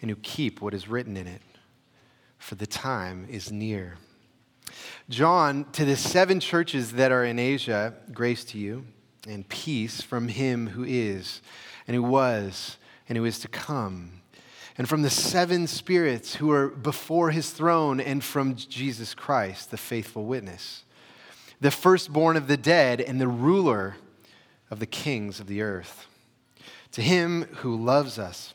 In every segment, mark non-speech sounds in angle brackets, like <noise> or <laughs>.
and who keep what is written in it, for the time is near. John, to the seven churches that are in Asia, grace to you and peace from him who is, and who was, and who is to come, and from the seven spirits who are before his throne, and from Jesus Christ, the faithful witness, the firstborn of the dead, and the ruler of the kings of the earth. To him who loves us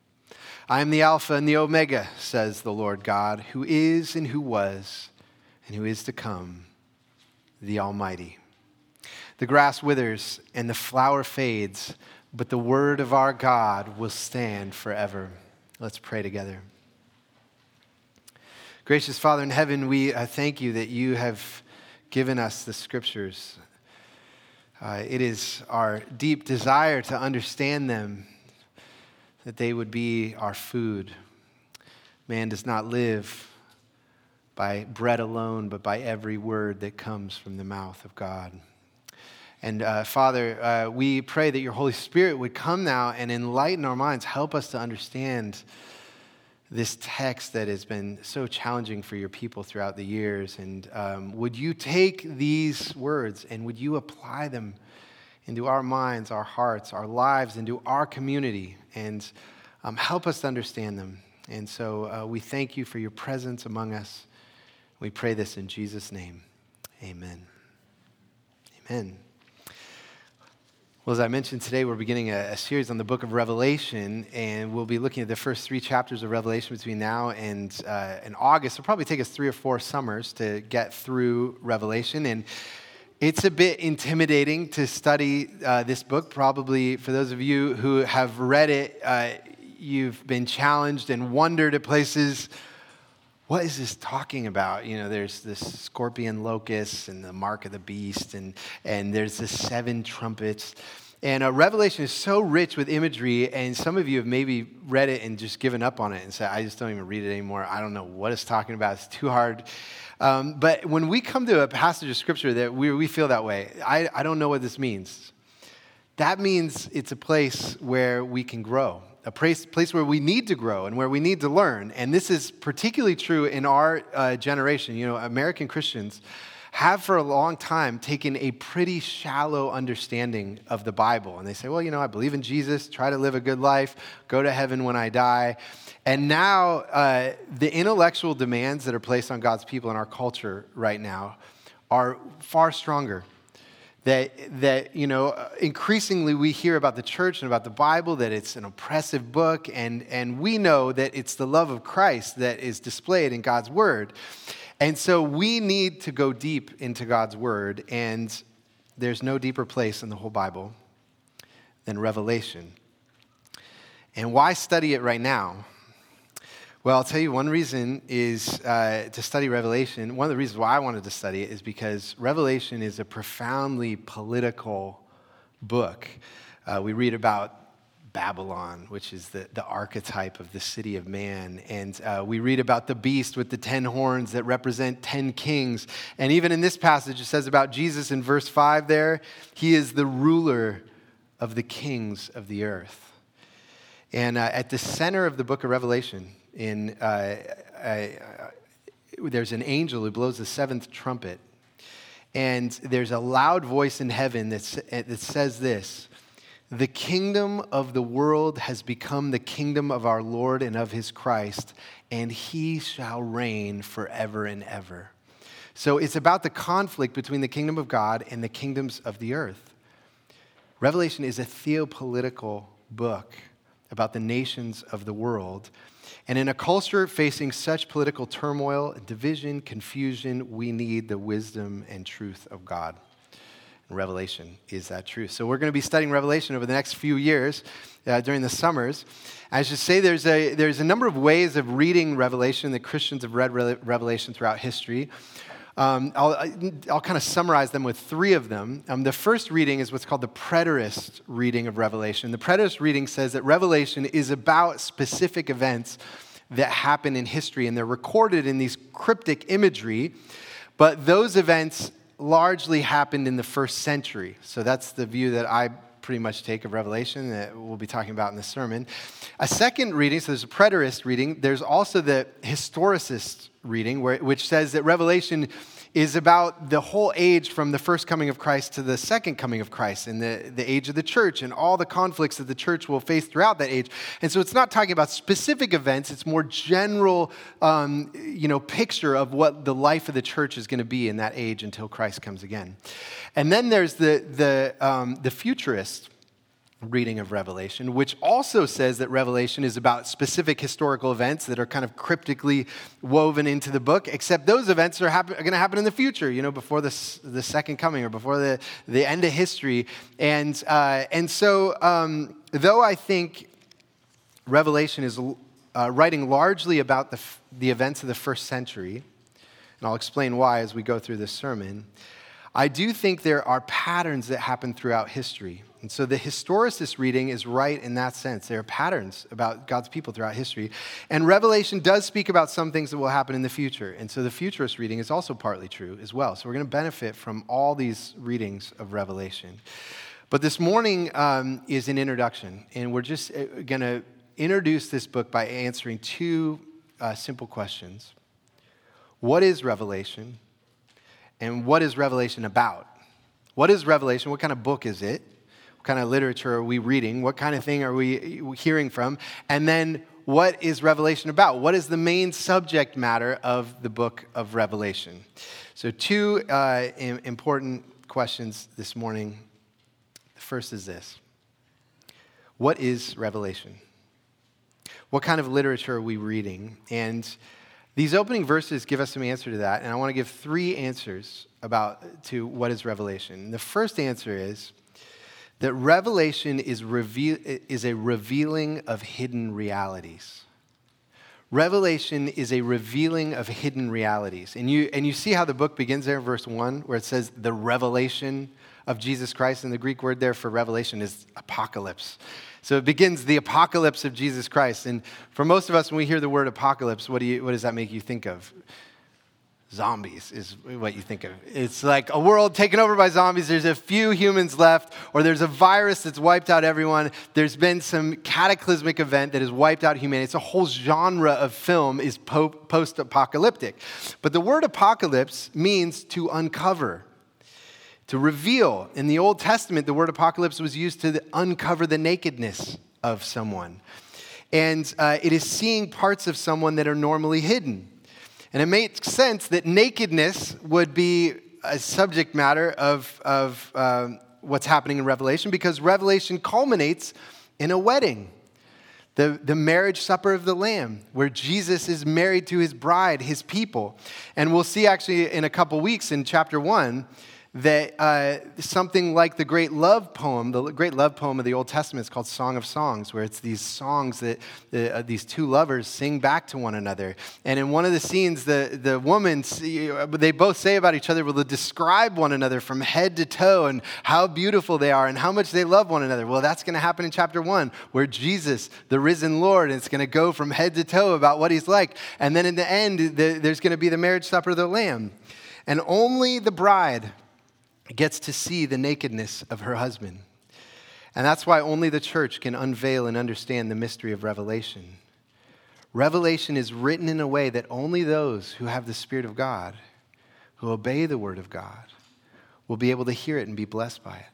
I am the Alpha and the Omega, says the Lord God, who is and who was and who is to come, the Almighty. The grass withers and the flower fades, but the word of our God will stand forever. Let's pray together. Gracious Father in heaven, we uh, thank you that you have given us the scriptures. Uh, it is our deep desire to understand them, that they would be our food. Man does not live by bread alone, but by every word that comes from the mouth of God. And uh, Father, uh, we pray that your Holy Spirit would come now and enlighten our minds, help us to understand this text that has been so challenging for your people throughout the years. And um, would you take these words and would you apply them into our minds, our hearts, our lives, into our community, and um, help us understand them? And so uh, we thank you for your presence among us. We pray this in Jesus' name. Amen. Amen. Well, as I mentioned today, we're beginning a, a, series on the book of Revelation, and we'll be looking at the first three chapters of Revelation between now and, uh, and August. It'll probably take us three or four summers to get through Revelation. And it's a bit intimidating to study uh, this book. Probably for those of you who have read it, uh, you've been challenged and wondered at places what is this talking about? You know, there's this scorpion locust and the mark of the beast, and, and there's the seven trumpets. And uh, Revelation is so rich with imagery, and some of you have maybe read it and just given up on it and said, I just don't even read it anymore. I don't know what it's talking about. It's too hard. Um, but when we come to a passage of scripture that we, we feel that way, I, I don't know what this means. That means it's a place where we can grow a place, place where we need to grow and where we need to learn. And this is particularly true in our uh, generation. You know, American Christians have for a long time taken a pretty shallow understanding of the Bible. And they say, well, you know, I believe in Jesus, try to live a good life, go to heaven when I die. And now, uh, the intellectual demands that are placed on God's people in our culture right now are far stronger that, that you know increasingly we hear about the church and about the bible that it's an oppressive book and, and we know that it's the love of christ that is displayed in god's word and so we need to go deep into god's word and there's no deeper place in the whole bible than revelation and why study it right now well, I'll tell you one reason is uh, to study Revelation. One of the reasons why I wanted to study it is because Revelation is a profoundly political book. Uh, we read about Babylon, which is the, the archetype of the city of man. And uh, we read about the beast with the ten horns that represent ten kings. And even in this passage, it says about Jesus in verse 5 there, he is the ruler of the kings of the earth. And uh, at the center of the book of Revelation, in, uh, there's an angel who blows the seventh trumpet. And there's a loud voice in heaven that, that says this The kingdom of the world has become the kingdom of our Lord and of his Christ, and he shall reign forever and ever. So it's about the conflict between the kingdom of God and the kingdoms of the earth. Revelation is a theopolitical book about the nations of the world. And in a culture facing such political turmoil, division, confusion, we need the wisdom and truth of God. Revelation is that truth. So we're going to be studying Revelation over the next few years uh, during the summers. I should say there's a, there's a number of ways of reading Revelation that Christians have read Revelation throughout history. Um, I'll, I'll kind of summarize them with three of them. Um, the first reading is what's called the preterist reading of Revelation. The preterist reading says that Revelation is about specific events that happen in history, and they're recorded in these cryptic imagery, but those events largely happened in the first century. So that's the view that I pretty much take of Revelation that we'll be talking about in the sermon. A second reading, so there's a preterist reading, there's also the historicist reading, where, which says that Revelation is about the whole age from the first coming of Christ to the second coming of Christ and the, the age of the church and all the conflicts that the church will face throughout that age. And so it's not talking about specific events, it's more general, um, you know, picture of what the life of the church is going to be in that age until Christ comes again. And then there's the, the, um, the futurist reading of Revelation, which also says that Revelation is about specific historical events that are kind of cryptically woven into the book, except those events are, happen- are going to happen in the future, you know, before the, the second coming or before the, the end of history. And, uh, and so, um, though I think Revelation is uh, writing largely about the, f- the events of the first century, and I'll explain why as we go through this sermon, I do think there are patterns that happen throughout history and so the historicist reading is right in that sense. There are patterns about God's people throughout history. And Revelation does speak about some things that will happen in the future. And so the futurist reading is also partly true as well. So we're going to benefit from all these readings of Revelation. But this morning um, is an introduction. And we're just uh, going to introduce this book by answering two uh, simple questions What is Revelation? And what is Revelation about? What is Revelation? What kind of book is it? Kind of literature are we reading? What kind of thing are we hearing from? And then, what is Revelation about? What is the main subject matter of the book of Revelation? So, two uh, important questions this morning. The first is this What is Revelation? What kind of literature are we reading? And these opening verses give us some answer to that, and I want to give three answers about to what is Revelation. The first answer is that revelation is, reveal, is a revealing of hidden realities. Revelation is a revealing of hidden realities. And you, and you see how the book begins there, verse 1, where it says the revelation of Jesus Christ. And the Greek word there for revelation is apocalypse. So it begins the apocalypse of Jesus Christ. And for most of us, when we hear the word apocalypse, what, do you, what does that make you think of? Zombies is what you think of. It's like a world taken over by zombies. There's a few humans left, or there's a virus that's wiped out everyone. There's been some cataclysmic event that has wiped out humanity. It's a whole genre of film is post apocalyptic. But the word apocalypse means to uncover. To reveal. In the Old Testament, the word apocalypse was used to uncover the nakedness of someone. And uh, it is seeing parts of someone that are normally hidden. And it makes sense that nakedness would be a subject matter of, of uh, what's happening in Revelation because Revelation culminates in a wedding. The, the marriage supper of the Lamb, where Jesus is married to his bride, his people. And we'll see actually in a couple weeks in chapter one that uh, something like the great love poem, the great love poem of the Old Testament is called Song of Songs, where it's these songs that uh, these two lovers sing back to one another. And in one of the scenes, the, the woman, they both say about each other, well, they describe one another from head to toe and how beautiful they are and how much they love one another. Well, that's going to happen in chapter one, where Jesus, the risen Lord, it's going to go from head to toe about what he's like. And then in the end, the, there's going to be the marriage supper of the Lamb. And only the bride gets to see the nakedness of her husband. And that's why only the church can unveil and understand the mystery of Revelation. Revelation is written in a way that only those who have the Spirit of God, who obey the Word of God, will be able to hear it and be blessed by it.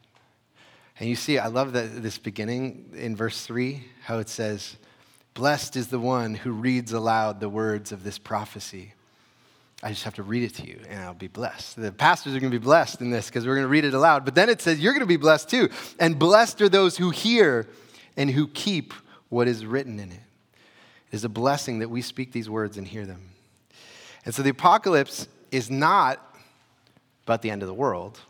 And you see, I love this beginning in verse 3, how it says, Blessed is the one who reads aloud the words of this prophecy. I just have to read it to you and I'll be blessed. The pastors are going to be blessed in this because we're going to read it aloud. But then it says, You're going to be blessed too. And blessed are those who hear and who keep what is written in it. It is a blessing that we speak these words and hear them. And so the apocalypse is not about the end of the world,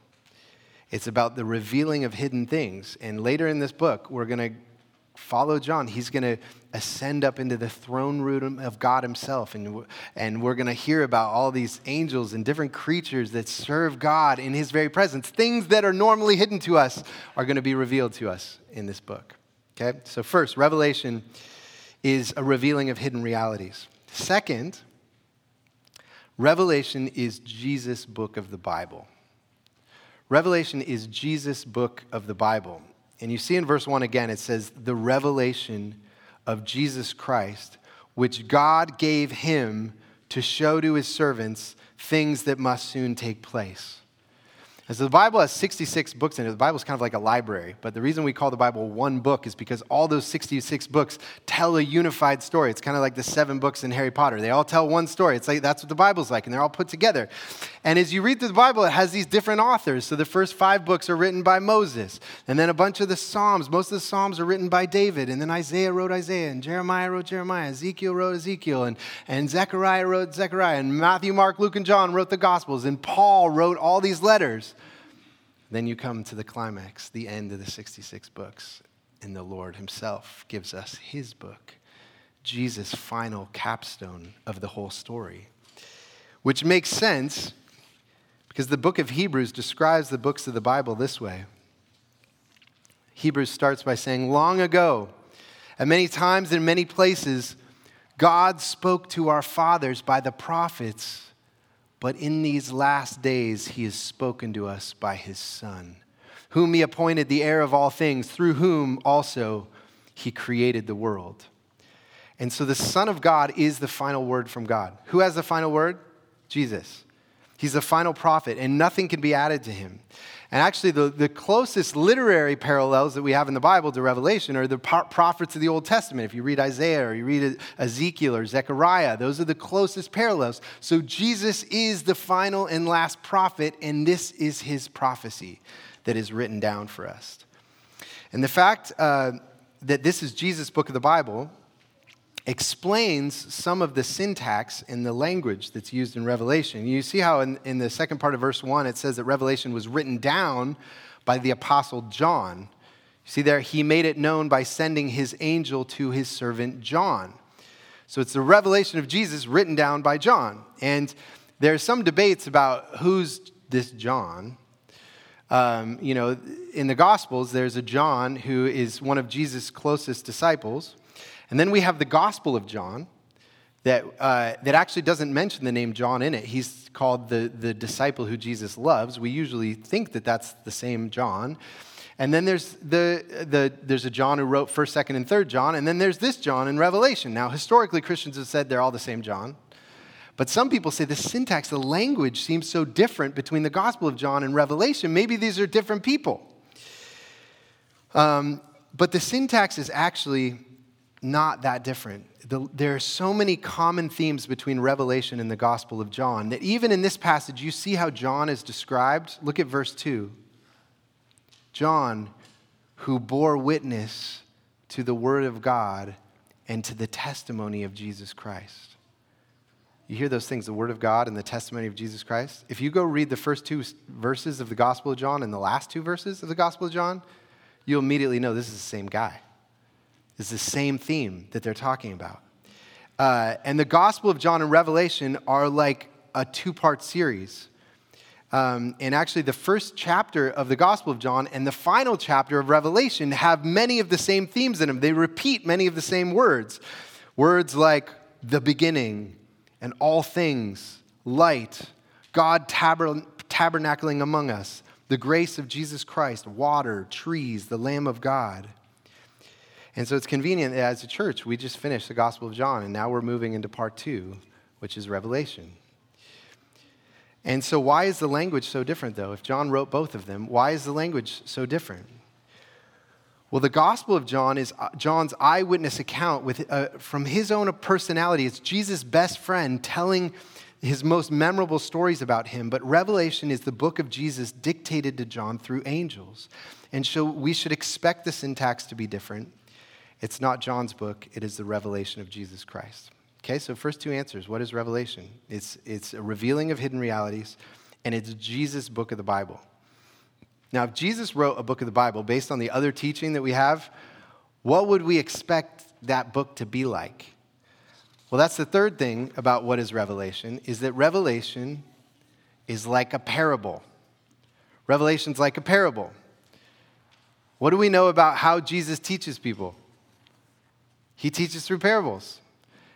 it's about the revealing of hidden things. And later in this book, we're going to follow John. He's going to ascend up into the throne room of God Himself. And, and we're going to hear about all these angels and different creatures that serve God in His very presence. Things that are normally hidden to us are going to be revealed to us in this book. Okay? So, first, Revelation is a revealing of hidden realities. Second, Revelation is Jesus' book of the Bible. Revelation is Jesus' book of the Bible. And you see in verse 1 again, it says, the revelation of Jesus Christ, which God gave him to show to his servants things that must soon take place. And so the Bible has 66 books in it. The Bible is kind of like a library, but the reason we call the Bible one book is because all those 66 books tell a unified story. It's kind of like the seven books in Harry Potter. They all tell one story. It's like that's what the Bible's like, and they're all put together. And as you read through the Bible, it has these different authors. So the first five books are written by Moses, and then a bunch of the Psalms. Most of the Psalms are written by David, and then Isaiah wrote Isaiah, and Jeremiah wrote Jeremiah, Ezekiel wrote Ezekiel, and, and Zechariah wrote Zechariah, and Matthew, Mark, Luke, and John wrote the Gospels, and Paul wrote all these letters. Then you come to the climax, the end of the 66 books, and the Lord Himself gives us His book, Jesus' final capstone of the whole story. Which makes sense because the book of Hebrews describes the books of the Bible this way. Hebrews starts by saying, Long ago, at many times in many places, God spoke to our fathers by the prophets but in these last days, he has spoken to us by his Son, whom he appointed the heir of all things, through whom also he created the world. And so the Son of God is the final word from God. Who has the final word? Jesus. He's the final prophet, and nothing can be added to him. And actually, the, the closest literary parallels that we have in the Bible to Revelation are the prophets of the Old Testament. If you read Isaiah or you read Ezekiel or Zechariah, those are the closest parallels. So Jesus is the final and last prophet, and this is his prophecy that is written down for us. And the fact uh, that this is Jesus' book of the Bible explains some of the syntax in the language that's used in Revelation. You see how in, in the second part of verse 1 it says that Revelation was written down by the Apostle John. You see there, he made it known by sending his angel to his servant John. So it's the revelation of Jesus written down by John. And there's some debates about who's this John. Um, you know, in the Gospels, there's a John who is one of Jesus' closest disciples. And then we have the Gospel of John that, uh, that actually doesn't mention the name John in it. He's called the, the disciple who Jesus loves. We usually think that that's the same John. And then there's, the, the, there's a John who wrote 1st, 2nd, and 3rd John. And then there's this John in Revelation. Now, historically, Christians have said they're all the same John. But some people say the syntax, the language seems so different between the Gospel of John and Revelation. Maybe these are different people. Um, but the syntax is actually not that different. The, there are so many common themes between Revelation and the Gospel of John that even in this passage, you see how John is described. Look at verse 2. John, who bore witness to the Word of God and to the testimony of Jesus Christ. You hear those things, the Word of God and the testimony of Jesus Christ? If you go read the first two verses of the Gospel of John and the last two verses of the Gospel of John, you'll immediately know this is the same guy. It's the same theme that they're talking about. Uh, and the Gospel of John and Revelation are like a two part series. Um, and actually, the first chapter of the Gospel of John and the final chapter of Revelation have many of the same themes in them. They repeat many of the same words. Words like the beginning and all things, light, God tabernacling among us, the grace of Jesus Christ, water, trees, the Lamb of God. And so it's convenient that as a church, we just finished the Gospel of John, and now we're moving into part two, which is Revelation. And so, why is the language so different, though? If John wrote both of them, why is the language so different? Well, the Gospel of John is uh, John's eyewitness account with, uh, from his own personality. It's Jesus' best friend telling his most memorable stories about him. But Revelation is the book of Jesus dictated to John through angels. And so we should expect the syntax to be different. It's not John's book, it is the revelation of Jesus Christ. Okay, so first two answers. What is Revelation? It's, it's a revealing of hidden realities, and it's Jesus' book of the Bible. Now, if Jesus wrote a book of the Bible based on the other teaching that we have, what would we expect that book to be like? Well, that's the third thing about what is Revelation, is that Revelation is like a parable. Revelation's like a parable. What do we know about how Jesus teaches people? He teaches through parables.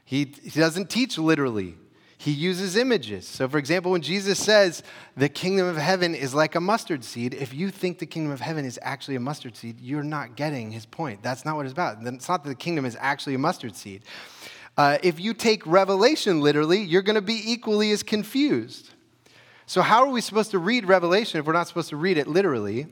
He, he doesn't teach literally he uses images. So, for example, when Jesus says the kingdom of heaven is like a mustard seed, if you think the kingdom of heaven is actually a mustard seed, you're not getting his point. That's not what it's about. It's not that the kingdom is actually a mustard seed. Uh, if you take Revelation literally, you're going to be equally as confused. So, how are we supposed to read Revelation if we're not supposed to read it literally?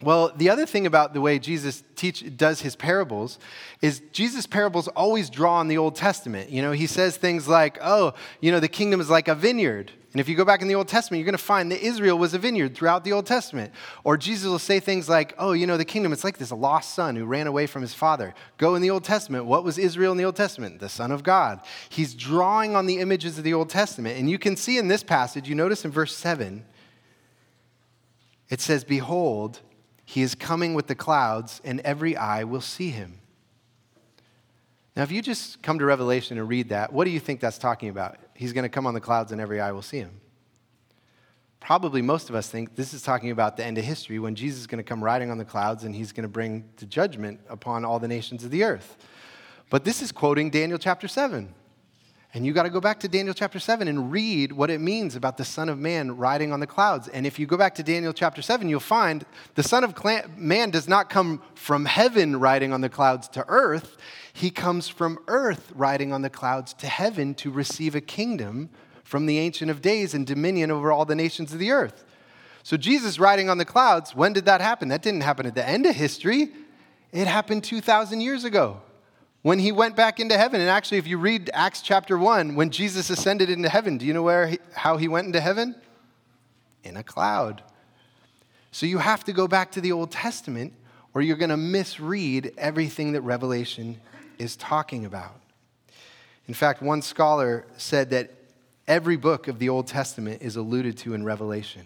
Well, the other thing about the way Jesus teach, does his parables is Jesus' parables always draw on the Old Testament. You know, he says things like, oh, you know, the kingdom is like a vineyard. And if you go back in the Old Testament, you're going to find that Israel was a vineyard throughout the Old Testament. Or Jesus will say things like, oh, you know, the kingdom, it's like this lost son who ran away from his father. Go in the Old Testament. What was Israel in the Old Testament? The Son of God. He's drawing on the images of the Old Testament. And you can see in this passage, you notice in verse 7, it says, Behold, he is coming with the clouds, and every eye will see him. Now, if you just come to Revelation and read that, what do you think that's talking about? He's going to come on the clouds, and every eye will see him. Probably most of us think this is talking about the end of history when Jesus is going to come riding on the clouds and he's going to bring the judgment upon all the nations of the earth. But this is quoting Daniel chapter 7. And you got to go back to Daniel chapter 7 and read what it means about the Son of Man riding on the clouds. And if you go back to Daniel chapter 7, you'll find the Son of Man does not come from heaven riding on the clouds to earth. He comes from earth riding on the clouds to heaven to receive a kingdom from the Ancient of Days and dominion over all the nations of the earth. So, Jesus riding on the clouds, when did that happen? That didn't happen at the end of history, it happened 2,000 years ago when he went back into heaven. And actually, if you read Acts chapter 1, when Jesus ascended into heaven, do you know where he, how he went into heaven? In a cloud. So you have to go back to the Old Testament or you're going to misread everything that Revelation is talking about. In fact, one scholar said that every book of the Old Testament is alluded to in Revelation.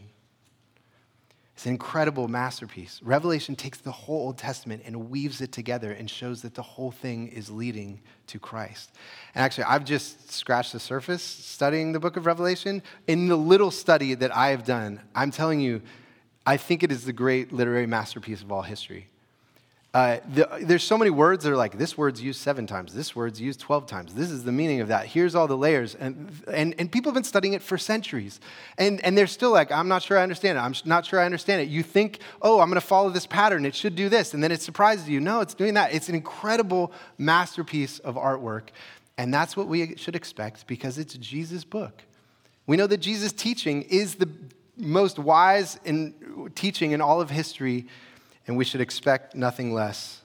It's an incredible masterpiece. Revelation takes the whole Old Testament and weaves it together and shows that the whole thing is leading to Christ. And actually, I've just scratched the surface studying the book of Revelation. In the little study that I have done, I'm telling you, I think it is the great literary masterpiece of all history. Uh, the, there's so many words that are like, this word's used seven times, this word's used 12 times, this is the meaning of that, here's all the layers. And, and, and people have been studying it for centuries. And, and they're still like, I'm not sure I understand it, I'm not sure I understand it. You think, oh, I'm to follow this pattern, it should do this. And then it surprises you. No, it's doing that. It's an incredible masterpiece of artwork. And that's what we should expect because it's Jesus' book. We know that Jesus' teaching is the most wise in teaching in all of history and we should expect nothing less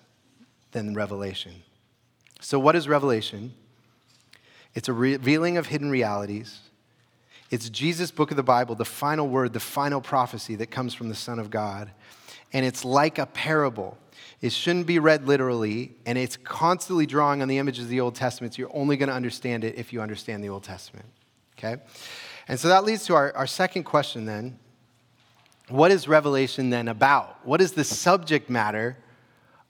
than revelation. So, what is revelation? It's a revealing of hidden realities. It's Jesus' book of the Bible, the final word, the final prophecy that comes from the Son of God. And it's like a parable. It shouldn't be read literally, and it's constantly drawing on the images of the Old Testament. So you're only going to understand it if you understand the Old Testament. Okay? And so that leads to our, our second question then what is Revelation then about? What is the subject matter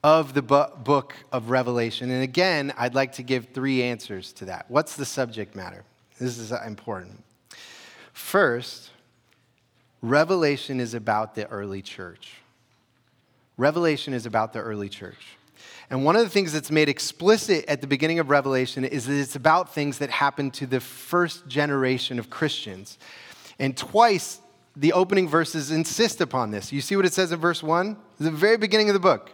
of the book of Revelation? And again, I'd like to give three answers to that. What's the subject matter? This is uh, important. First, Revelation is about the early church. Revelation is about the early church. And one of the things that's made explicit at the beginning of Revelation is that it's about things that happened to the first generation of Christians. And twice the opening verses insist upon this. You see what it says in verse 1? The very beginning of the book.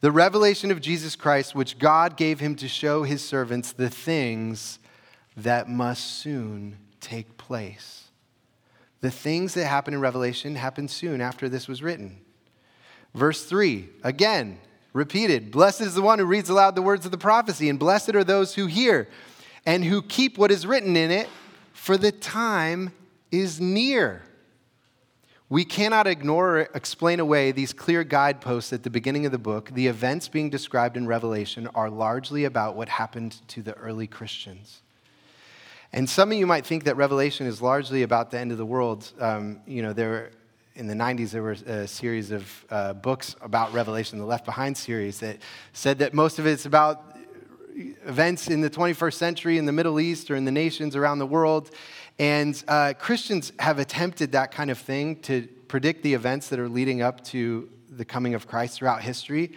The revelation of Jesus Christ, which God gave him to show his servants the things that must soon take place. The things that happen in Revelation happen soon after this was written. Verse 3, again, repeated Blessed is the one who reads aloud the words of the prophecy, and blessed are those who hear and who keep what is written in it, for the time is near. We cannot ignore or explain away these clear guideposts at the beginning of the book. The events being described in Revelation are largely about what happened to the early Christians. And some of you might think that Revelation is largely about the end of the world. Um, you know, there in the 90s, there was a series of uh, books about Revelation, the Left Behind series, that said that most of it's about events in the 21st century in the Middle East or in the nations around the world. And uh, Christians have attempted that kind of thing to predict the events that are leading up to the coming of Christ throughout history.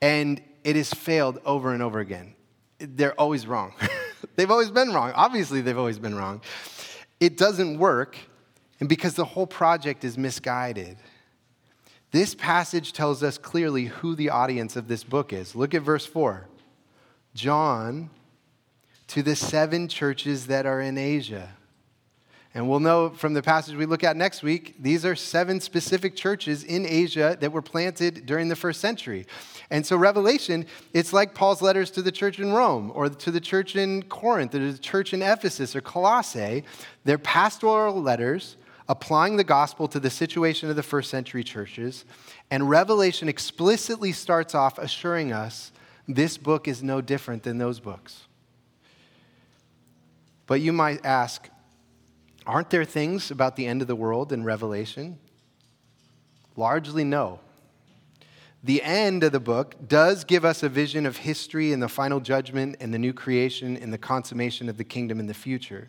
And it has failed over and over again. They're always wrong. <laughs> they've always been wrong. Obviously, they've always been wrong. It doesn't work, and because the whole project is misguided. This passage tells us clearly who the audience of this book is. Look at verse 4. John to the seven churches that are in Asia. And we'll know from the passage we look at next week, these are seven specific churches in Asia that were planted during the first century. And so, Revelation, it's like Paul's letters to the church in Rome, or to the church in Corinth, or the church in Ephesus, or Colossae. They're pastoral letters applying the gospel to the situation of the first century churches. And Revelation explicitly starts off assuring us this book is no different than those books. But you might ask, aren't there things about the end of the world in Revelation? Largely, no. The end of the book does give us a vision of history and the final judgment and the new creation and the consummation of the kingdom in the future.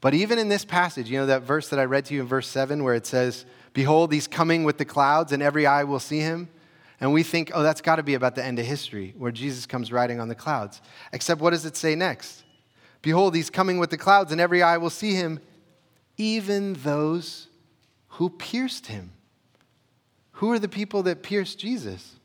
But even in this passage, you know that verse that I read to you in verse 7 where it says, Behold, he's coming with the clouds, and every eye will see him. And we think, oh, that's got to be about the end of history, where Jesus comes riding on the clouds. Except what does it say next? Behold, he's coming with the clouds, and every eye will see him, even those who pierced him. Who are the people that pierced Jesus?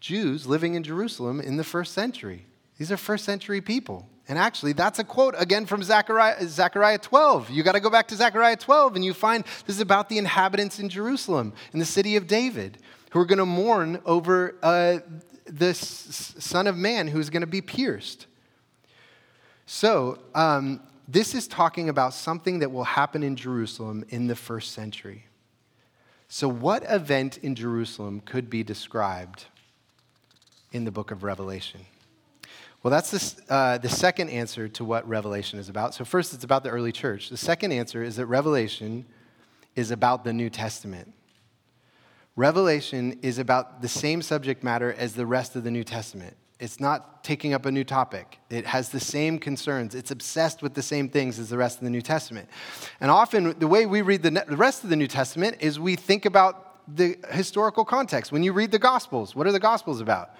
Jews living in Jerusalem in the first century. These are first century people. And actually, that's a quote again from Zechariah, Zechariah 12. You got to go back to Zechariah 12, and you find this is about the inhabitants in Jerusalem, in the city of David who are going to mourn over uh, this Son of Man who's going to be pierced. So, um, this is talking about something that will happen in Jerusalem in the first century. So, what event in Jerusalem could be described in the book of Revelation? Well, that's the, uh, the second answer to what Revelation is about. So, first, it's about the early church. The second answer is that Revelation is about the New Testament. Revelation is about the same subject matter as the rest of the New Testament. It's not taking up a new topic. It has the same concerns. It's obsessed with the same things as the rest of the New Testament. And often, the way we read the, rest of the New Testament is we think about the historical context. When you read the Gospels, what are the Gospels about?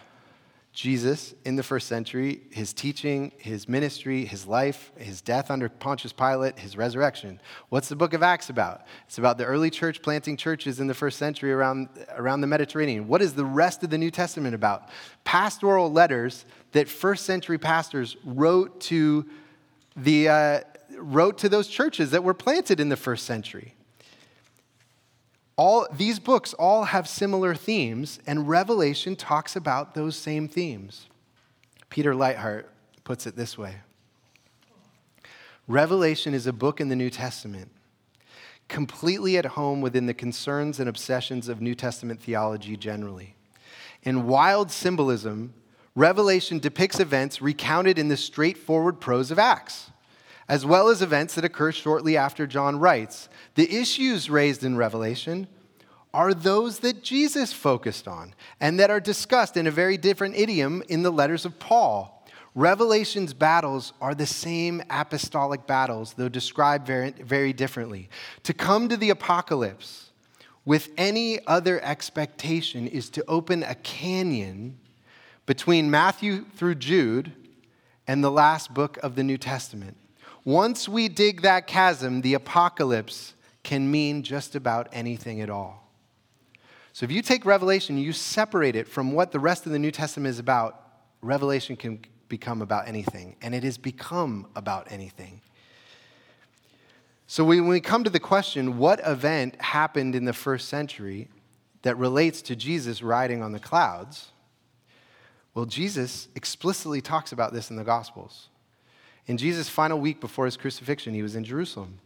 Jesus in the first century, his teaching, his ministry, his life, his death under Pontius Pilate, his resurrection. What's the book of Acts about? It's about the early church planting churches in the first century around, around the Mediterranean. What is the rest of the New Testament about? Pastoral letters that first century pastors wrote to, the, uh, wrote to those churches that were planted in the first century. All, these books all have similar themes, and Revelation talks about those same themes. Peter Leithart puts it this way Revelation is a book in the New Testament, completely at home within the concerns and obsessions of New Testament theology generally. In wild symbolism, Revelation depicts events recounted in the straightforward prose of Acts as well as events that occur shortly after John writes. The issues raised in Revelation are those that Jesus focused on and that are discussed in a very different idiom in the letters of Paul. Revelation's battles are the same apostolic battles, though described very, very differently. To come to the apocalypse with any other expectation is to open a canyon between Matthew through Jude and the last book of the New Testament. Once we dig that chasm, the apocalypse can mean just about anything at all. So if you take Revelation, you separate it from what the rest of the New Testament is about, Revelation can become about anything, and it has become about anything. So when we come to the question, what event happened in the first century? that relates to Jesus riding on the clouds. Well, Jesus explicitly talks about this in the Gospels. In Jesus' final week before his crucifixion, he was in Jerusalem.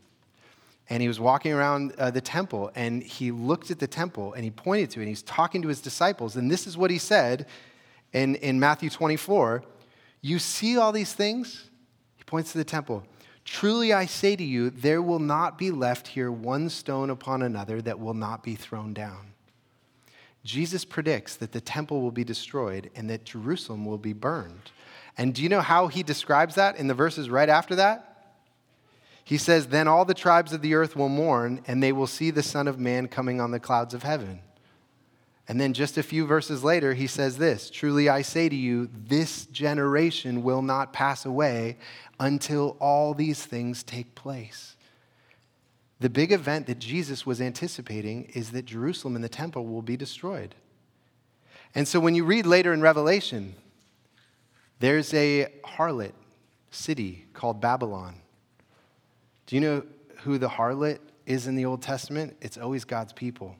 And he was walking around uh, the temple, and he looked at the temple and he pointed to it, and he's talking to his disciples. And this is what he said in, in Matthew 24 You see all these things? He points to the temple. Truly I say to you, there will not be left here one stone upon another that will not be thrown down. Jesus predicts that the temple will be destroyed and that Jerusalem will be burned. And do you know how he describes that in the verses right after that? He says, Then all the tribes of the earth will mourn, and they will see the Son of Man coming on the clouds of heaven. And then just a few verses later, he says this Truly I say to you, this generation will not pass away until all these things take place. The big event that Jesus was anticipating is that Jerusalem and the temple will be destroyed. And so when you read later in Revelation, there's a harlot city called Babylon. Do you know who the harlot is in the Old Testament? It's always God's people.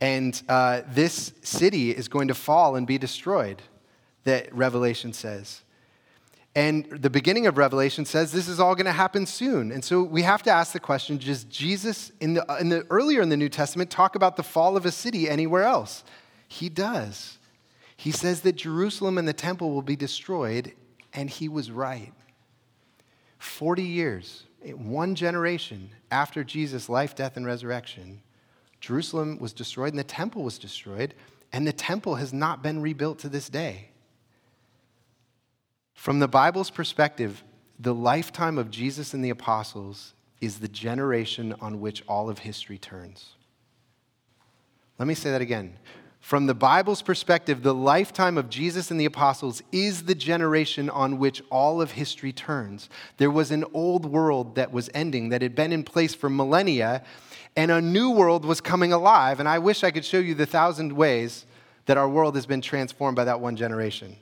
And uh, this city is going to fall and be destroyed, that Revelation says. And the beginning of Revelation says this is all going to happen soon. And so we have to ask the question does Jesus, in the, in the, earlier in the New Testament, talk about the fall of a city anywhere else? He does. He says that Jerusalem and the temple will be destroyed, and he was right. 40 years, one generation after Jesus' life, death, and resurrection, Jerusalem was destroyed and the temple was destroyed, and the temple has not been rebuilt to this day. From the Bible's perspective, the lifetime of Jesus and the apostles is the generation on which all of history turns. Let me say that again. From the Bible's perspective, the lifetime of Jesus and the apostles is the generation on which all of history turns. There was an old world that was ending, that had been in place for millennia, and a new world was coming alive. And I wish I could show you the thousand ways that our world has been transformed by that one generation.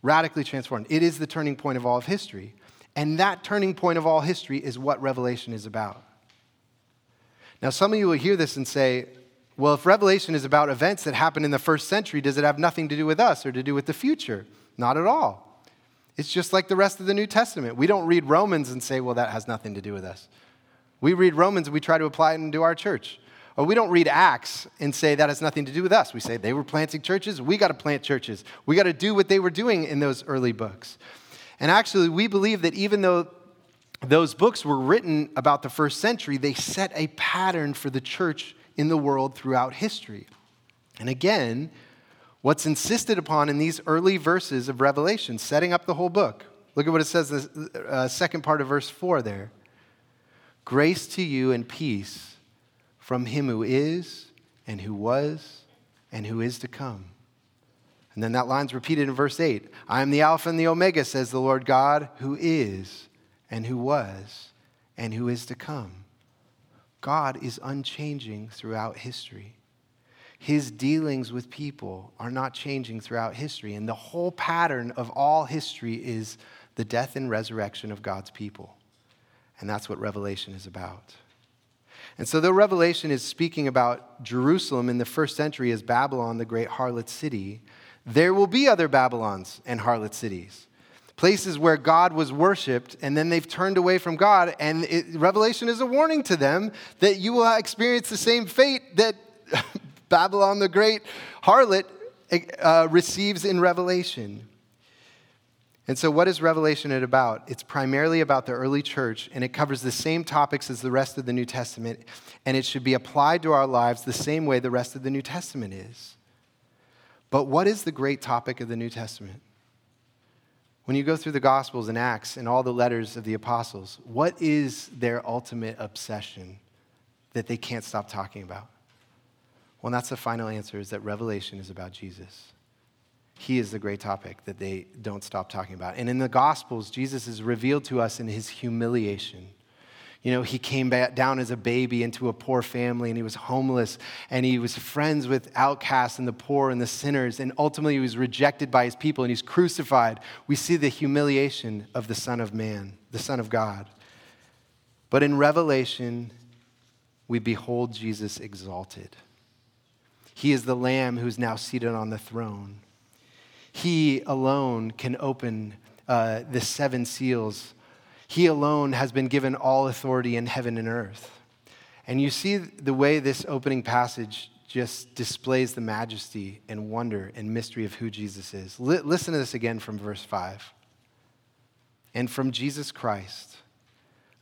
Radically transformed. It is the turning point of all of history. And that turning point of all history is what Revelation is about. Now, some of you will hear this and say, well, if Revelation is about events that happened in the first century, does it have nothing to do with us or to do with the future? Not at all. It's just like the rest of the New Testament. We don't read Romans and say, well, that has nothing to do with us. We read Romans and we try to apply it into our church. Or we don't read Acts and say that has nothing to do with us. We say they were planting churches, we got to plant churches. We got to do what they were doing in those early books. And actually, we believe that even though those books were written about the first century, they set a pattern for the church in the world throughout history. And again, what's insisted upon in these early verses of Revelation, setting up the whole book, look at what it says, the uh, second part of verse 4 there. Grace to you and peace from him who is, and who was, and who is to come. And then that line's repeated in verse 8 I am the Alpha and the Omega, says the Lord God, who is, and who was, and who is to come. God is unchanging throughout history. His dealings with people are not changing throughout history. And the whole pattern of all history is the death and resurrection of God's people. And that's what Revelation is about. And so, though Revelation is speaking about Jerusalem in the first century as Babylon, the great harlot city, there will be other Babylons and harlot cities. Places where God was worshiped, and then they've turned away from God. And it, Revelation is a warning to them that you will experience the same fate that <laughs> Babylon, the great harlot, uh, receives in Revelation. And so, what is Revelation about? It's primarily about the early church, and it covers the same topics as the rest of the New Testament, and it should be applied to our lives the same way the rest of the New Testament is. But what is the great topic of the New Testament? When you go through the Gospels and Acts and all the letters of the apostles, what is their ultimate obsession that they can't stop talking about? Well, that's the final answer is that Revelation is about Jesus. He is the great topic that they don't stop talking about. And in the Gospels, Jesus is revealed to us in his humiliation. You know, he came back down as a baby into a poor family and he was homeless and he was friends with outcasts and the poor and the sinners. And ultimately, he was rejected by his people and he's crucified. We see the humiliation of the Son of Man, the Son of God. But in Revelation, we behold Jesus exalted. He is the Lamb who's now seated on the throne. He alone can open uh, the seven seals. He alone has been given all authority in heaven and earth. And you see the way this opening passage just displays the majesty and wonder and mystery of who Jesus is. L- listen to this again from verse 5. And from Jesus Christ,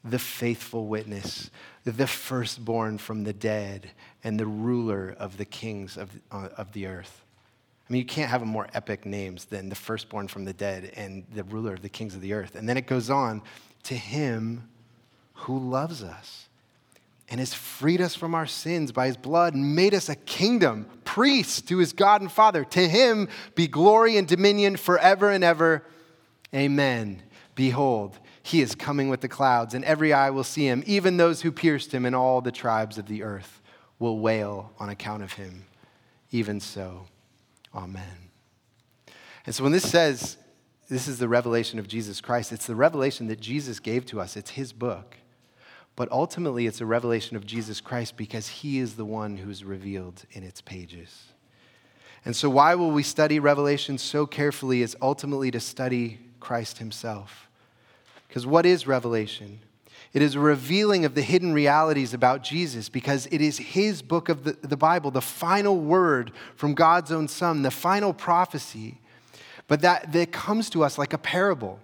the faithful witness, the firstborn from the dead, and the ruler of the kings of, uh, of the earth. I mean, you can't have more epic names than the firstborn from the dead and the ruler of the kings of the earth. And then it goes on to him who loves us and has freed us from our sins by his blood and made us a kingdom, priests to his God and Father. To him be glory and dominion forever and ever. Amen. Behold, he is coming with the clouds, and every eye will see him, even those who pierced him, and all the tribes of the earth will wail on account of him. Even so, amen. And so when this says this is the revelation of Jesus Christ, it's the revelation that Jesus gave to us, it's his book. But ultimately, it's a revelation of Jesus Christ because he is the one who's revealed in its pages. And so, why will we study Revelation so carefully? Is ultimately to study Christ himself. Because what is revelation? It is a revealing of the hidden realities about Jesus because it is his book of the, the Bible, the final word from God's own Son, the final prophecy, but that, that comes to us like a parable,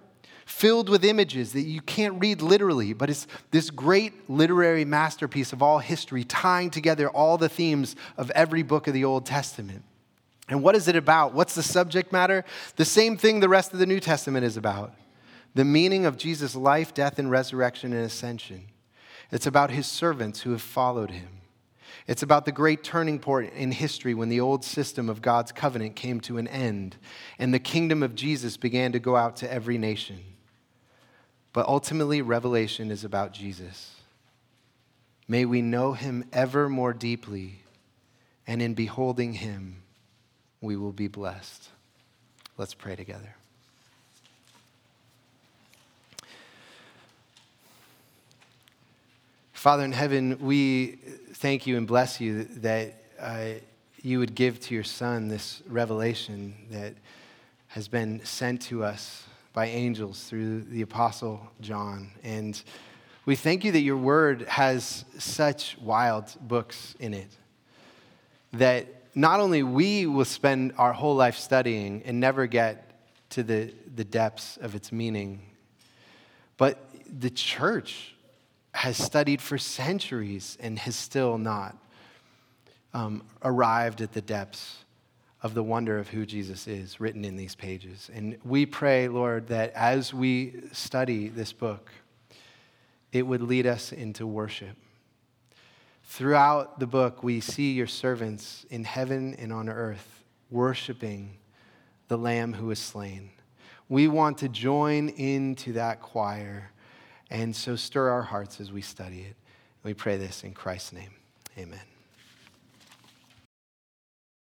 filled with images that you can't read literally, but it's this great literary masterpiece of all history, tying together all the themes of every book of the Old Testament. And what is it about? What's the subject matter? The same thing the rest of the New Testament is about the meaning of Jesus' life, death, and resurrection and ascension. It's about his servants who have followed him. It's about the great turning point in history when the old system of God's covenant came to an end and the kingdom of Jesus began to go out to every nation. But ultimately, Revelation is about Jesus. May we know him ever more deeply, and in beholding him, we will be blessed. Let's pray together. Father in heaven, we thank you and bless you that uh, you would give to your Son this revelation that has been sent to us by angels through the Apostle John. And we thank you that your word has such wild books in it that not only we will spend our whole life studying and never get to the, the depths of its meaning, but the church has studied for centuries and has still not um, arrived at the depths of the wonder of who Jesus is written in these pages. And we pray, Lord, that as we study this book, it would lead us into worship. Throughout the book, we see your servants in heaven and on earth worshiping the Lamb who is slain. We want to join into that choir and so stir our hearts as we study it. We pray this in Christ's name. Amen.